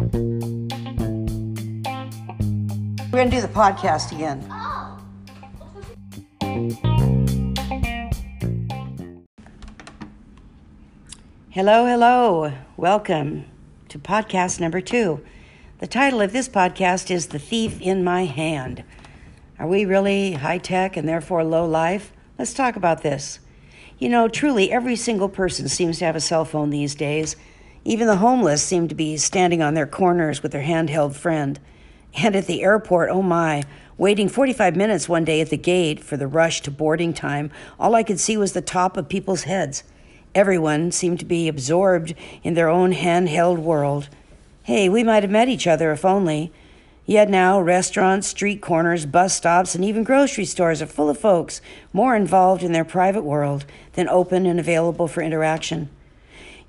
We're going to do the podcast again. Hello, hello. Welcome to podcast number two. The title of this podcast is The Thief in My Hand. Are we really high tech and therefore low life? Let's talk about this. You know, truly, every single person seems to have a cell phone these days. Even the homeless seem to be standing on their corners with their handheld friend. And at the airport, oh my, waiting 45 minutes one day at the gate for the rush to boarding time, all I could see was the top of people's heads. Everyone seemed to be absorbed in their own handheld world. Hey, we might have met each other if only. Yet now, restaurants, street corners, bus stops, and even grocery stores are full of folks more involved in their private world than open and available for interaction.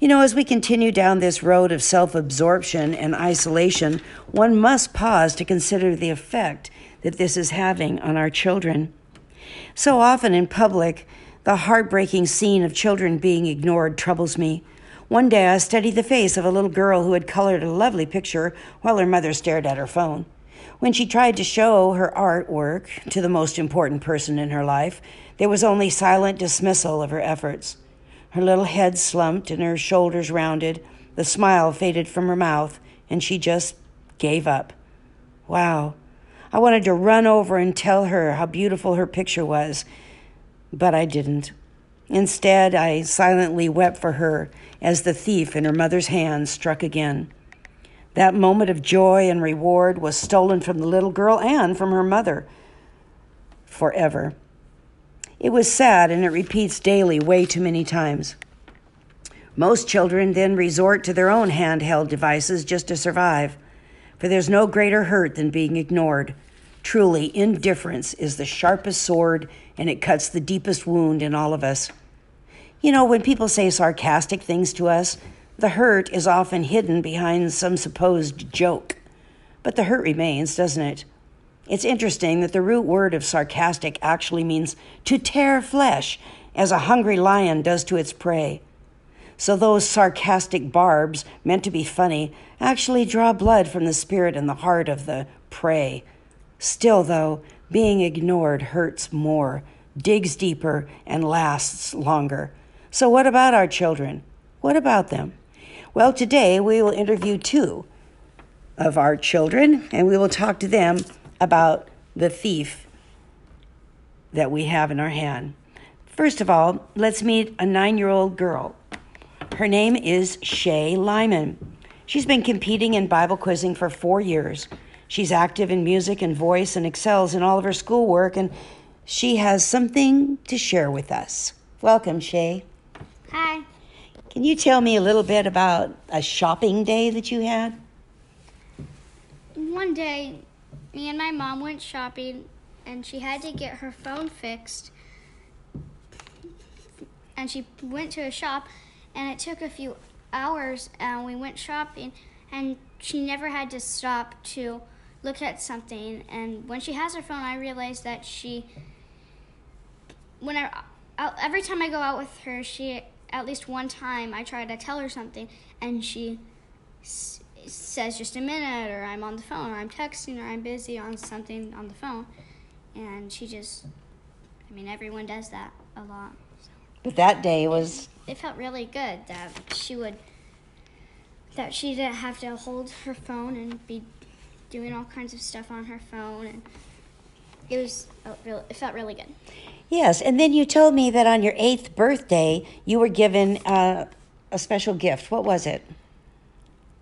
You know, as we continue down this road of self absorption and isolation, one must pause to consider the effect that this is having on our children. So often in public, the heartbreaking scene of children being ignored troubles me. One day I studied the face of a little girl who had colored a lovely picture while her mother stared at her phone. When she tried to show her artwork to the most important person in her life, there was only silent dismissal of her efforts. Her little head slumped and her shoulders rounded, the smile faded from her mouth, and she just gave up. Wow. I wanted to run over and tell her how beautiful her picture was but I didn't. Instead, I silently wept for her as the thief in her mother's hands struck again. That moment of joy and reward was stolen from the little girl and from her mother forever. It was sad, and it repeats daily way too many times. Most children then resort to their own handheld devices just to survive, for there's no greater hurt than being ignored. Truly, indifference is the sharpest sword and it cuts the deepest wound in all of us. You know, when people say sarcastic things to us, the hurt is often hidden behind some supposed joke. But the hurt remains, doesn't it? It's interesting that the root word of sarcastic actually means to tear flesh, as a hungry lion does to its prey. So those sarcastic barbs, meant to be funny, actually draw blood from the spirit and the heart of the prey. Still, though, being ignored hurts more, digs deeper, and lasts longer. So, what about our children? What about them? Well, today we will interview two of our children and we will talk to them about the thief that we have in our hand. First of all, let's meet a nine year old girl. Her name is Shay Lyman. She's been competing in Bible quizzing for four years. She's active in music and voice and excels in all of her schoolwork, and she has something to share with us. Welcome, Shay. Hi. Can you tell me a little bit about a shopping day that you had? One day, me and my mom went shopping, and she had to get her phone fixed. And she went to a shop, and it took a few hours, and we went shopping, and she never had to stop to look at something, and when she has her phone, I realize that she, whenever, every time I go out with her, she, at least one time, I try to tell her something, and she says just a minute, or I'm on the phone, or I'm texting, or I'm busy on something on the phone, and she just, I mean, everyone does that a lot. So. But that day was. It felt really good that she would, that she didn't have to hold her phone and be doing all kinds of stuff on her phone, and it was it felt really good. Yes, and then you told me that on your eighth birthday you were given uh, a special gift. What was it?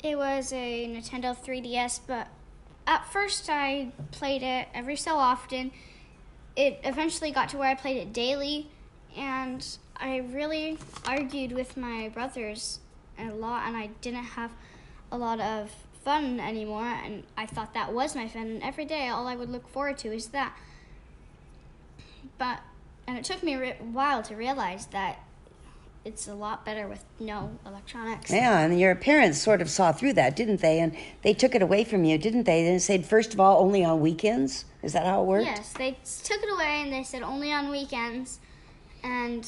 It was a Nintendo 3DS, but at first I played it every so often. It eventually got to where I played it daily, and I really argued with my brothers a lot, and I didn't have a lot of fun anymore, and I thought that was my fun. And every day, all I would look forward to is that. But and it took me a while to realize that it's a lot better with no electronics. Yeah, and your parents sort of saw through that, didn't they? And they took it away from you, didn't they? They said, first of all, only on weekends. Is that how it worked? Yes, they took it away and they said only on weekends. And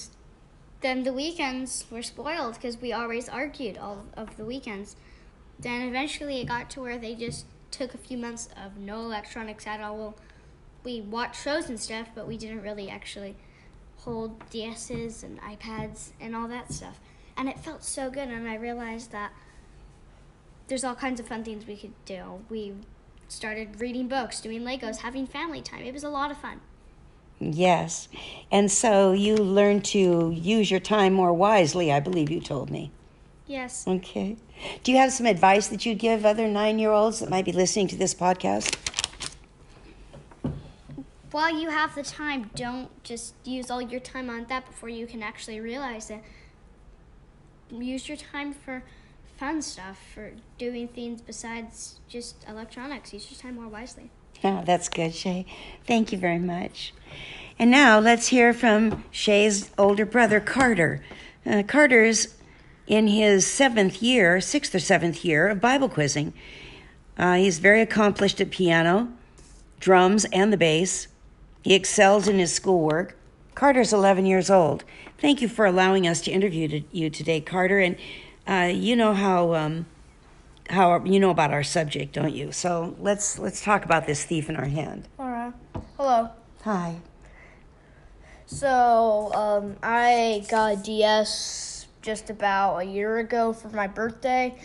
then the weekends were spoiled because we always argued all of the weekends then eventually it got to where they just took a few months of no electronics at all. Well, we watched shows and stuff, but we didn't really actually hold DSs and iPads and all that stuff. And it felt so good, and I realized that there's all kinds of fun things we could do. We started reading books, doing Legos, having family time. It was a lot of fun. Yes. And so you learned to use your time more wisely, I believe you told me. Yes. Okay. Do you have some advice that you'd give other nine year olds that might be listening to this podcast? While you have the time, don't just use all your time on that before you can actually realize it. Use your time for fun stuff, for doing things besides just electronics. Use your time more wisely. Oh, that's good, Shay. Thank you very much. And now let's hear from Shay's older brother, Carter. Uh, Carter's in his seventh year, sixth or seventh year of Bible quizzing. Uh, he's very accomplished at piano, drums, and the bass. He excels in his schoolwork. Carter's 11 years old. Thank you for allowing us to interview you today, Carter. And uh, you know how um, how you know about our subject, don't you? So let's let's talk about this thief in our hand. All right. Hello. Hi. So um, I got a DS just about a year ago for my birthday,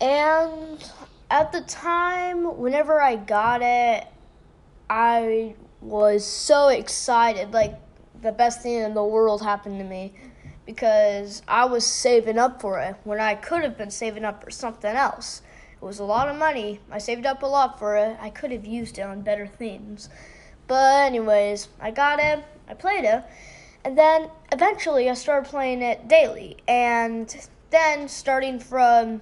and at the time, whenever I got it, I was so excited. Like the best thing in the world happened to me because I was saving up for it when I could have been saving up for something else. It was a lot of money. I saved up a lot for it. I could have used it on better things. But, anyways, I got it, I played it, and then eventually I started playing it daily. And then, starting from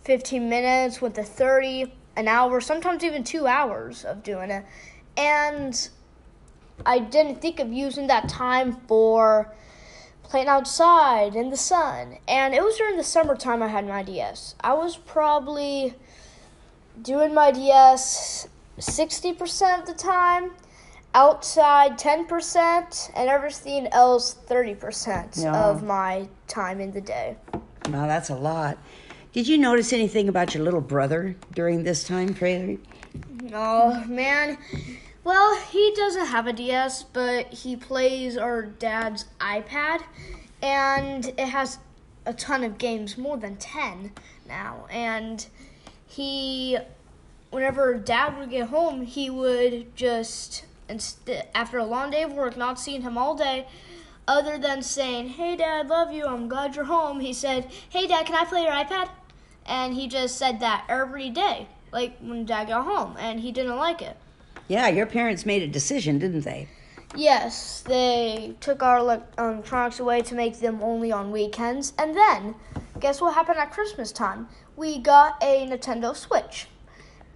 15 minutes, went to 30, an hour, sometimes even two hours of doing it. And I didn't think of using that time for playing outside in the sun. And it was during the summertime I had my DS. I was probably doing my DS 60% of the time, outside 10%, and everything else 30% Yeah. of my time in the day. Wow, that's a lot. Did you notice anything about your little brother during this time, Trailer? Oh man. Well, he doesn't have a DS, but he plays our dad's iPad, and it has a ton of games, more than 10 now. And he, whenever dad would get home, he would just, inst- after a long day of work, not seeing him all day, other than saying, Hey dad, I love you, I'm glad you're home, he said, Hey dad, can I play your iPad? And he just said that every day, like when dad got home, and he didn't like it. Yeah, your parents made a decision, didn't they? Yes, they took our electronics um, away to make them only on weekends. And then, guess what happened at Christmas time? We got a Nintendo Switch.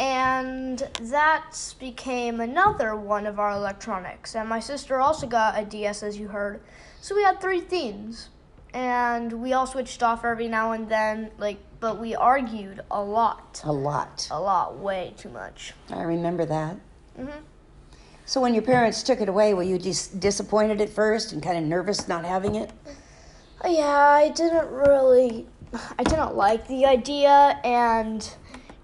And that became another one of our electronics. And my sister also got a DS, as you heard. So we had three themes. And we all switched off every now and then, like, but we argued a lot. A lot. A lot, way too much. I remember that. Hmm So when your parents took it away, were you dis- disappointed at first and kind of nervous not having it? Yeah, I didn't really, I didn't like the idea, and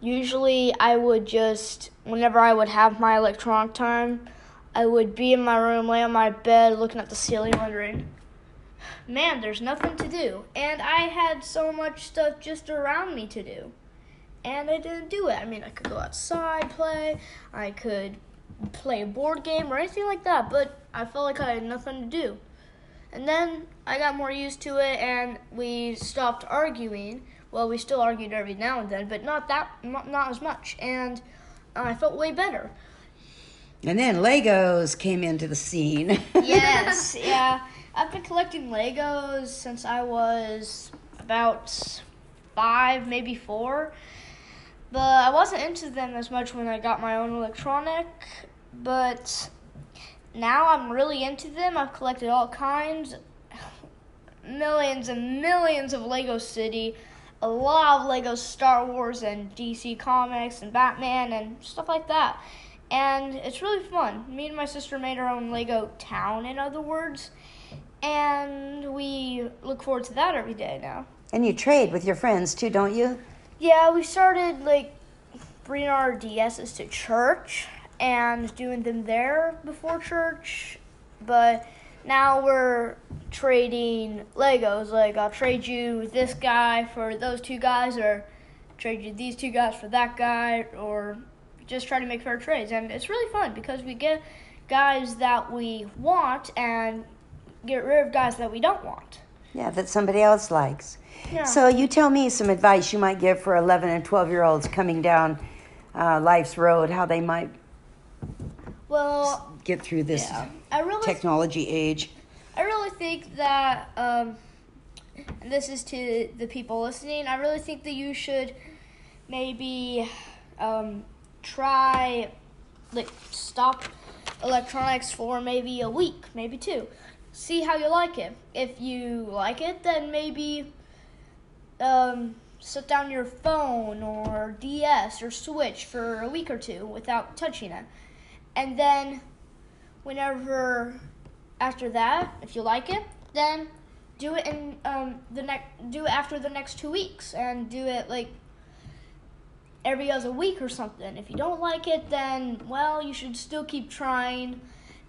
usually I would just, whenever I would have my electronic time, I would be in my room, lay on my bed, looking at the ceiling, wondering, man, there's nothing to do. And I had so much stuff just around me to do. And I didn't do it. I mean, I could go outside, play, I could play a board game or anything like that, but I felt like I had nothing to do. And then I got more used to it, and we stopped arguing. Well, we still argued every now and then, but not that, not, not as much. And I felt way better. And then Legos came into the scene. Yes, yeah. I've been collecting Legos since I was about five, maybe four. But I wasn't into them as much when I got my own electronic. But now I'm really into them. I've collected all kinds, millions and millions of Lego City, a lot of Lego Star Wars and DC Comics and Batman and stuff like that. And it's really fun. Me and my sister made our own Lego town, in other words. And we look forward to that every day now. and you trade with your friends too, don't you? Yeah, we started like bringing our DSs to church and doing them there before church, but now we're trading Legos. Like I'll trade you this guy for those two guys, or trade you these two guys for that guy, or just try to make fair trades. And it's really fun because we get guys that we want and get rid of guys that we don't want. Yeah, that somebody else likes. Yeah. So you tell me some advice you might give for 11 and 12 year olds coming down uh, life's road, how they might well, get through this yeah, I really technology age. I really think that, um, this is to the people listening, I really think that you should maybe um, try, like, stop electronics for maybe a week, maybe two. See how you like it. If you like it, then maybe um, set down your phone or DS or Switch for a week or two without touching it. And then, whenever after that, if you like it, then do it in um, the next. Do it after the next two weeks, and do it like every other week or something. If you don't like it, then well, you should still keep trying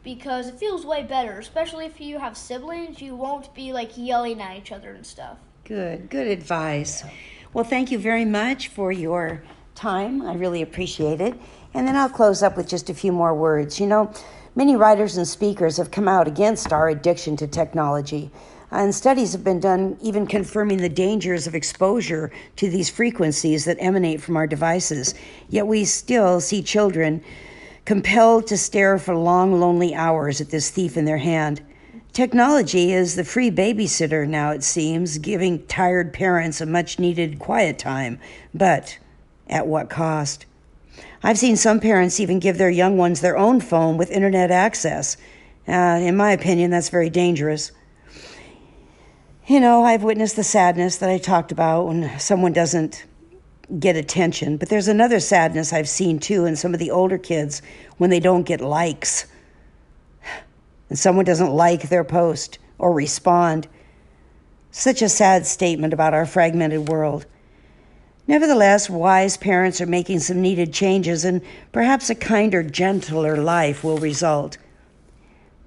because it feels way better. Especially if you have siblings, you won't be like yelling at each other and stuff. Good, good advice. Well, thank you very much for your time. I really appreciate it. And then I'll close up with just a few more words. You know, many writers and speakers have come out against our addiction to technology. And studies have been done even confirming the dangers of exposure to these frequencies that emanate from our devices. Yet we still see children compelled to stare for long, lonely hours at this thief in their hand. Technology is the free babysitter now, it seems, giving tired parents a much needed quiet time. But at what cost? I've seen some parents even give their young ones their own phone with internet access. Uh, in my opinion, that's very dangerous. You know, I've witnessed the sadness that I talked about when someone doesn't get attention, but there's another sadness I've seen too in some of the older kids when they don't get likes and someone doesn't like their post or respond. Such a sad statement about our fragmented world. Nevertheless, wise parents are making some needed changes, and perhaps a kinder, gentler life will result.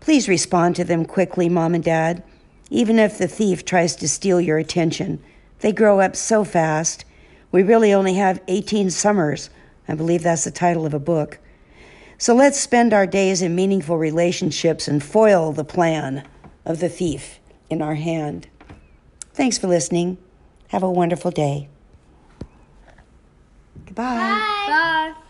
Please respond to them quickly, Mom and Dad, even if the thief tries to steal your attention. They grow up so fast. We really only have 18 summers. I believe that's the title of a book. So let's spend our days in meaningful relationships and foil the plan of the thief in our hand. Thanks for listening. Have a wonderful day. Goodbye. Bye. Bye.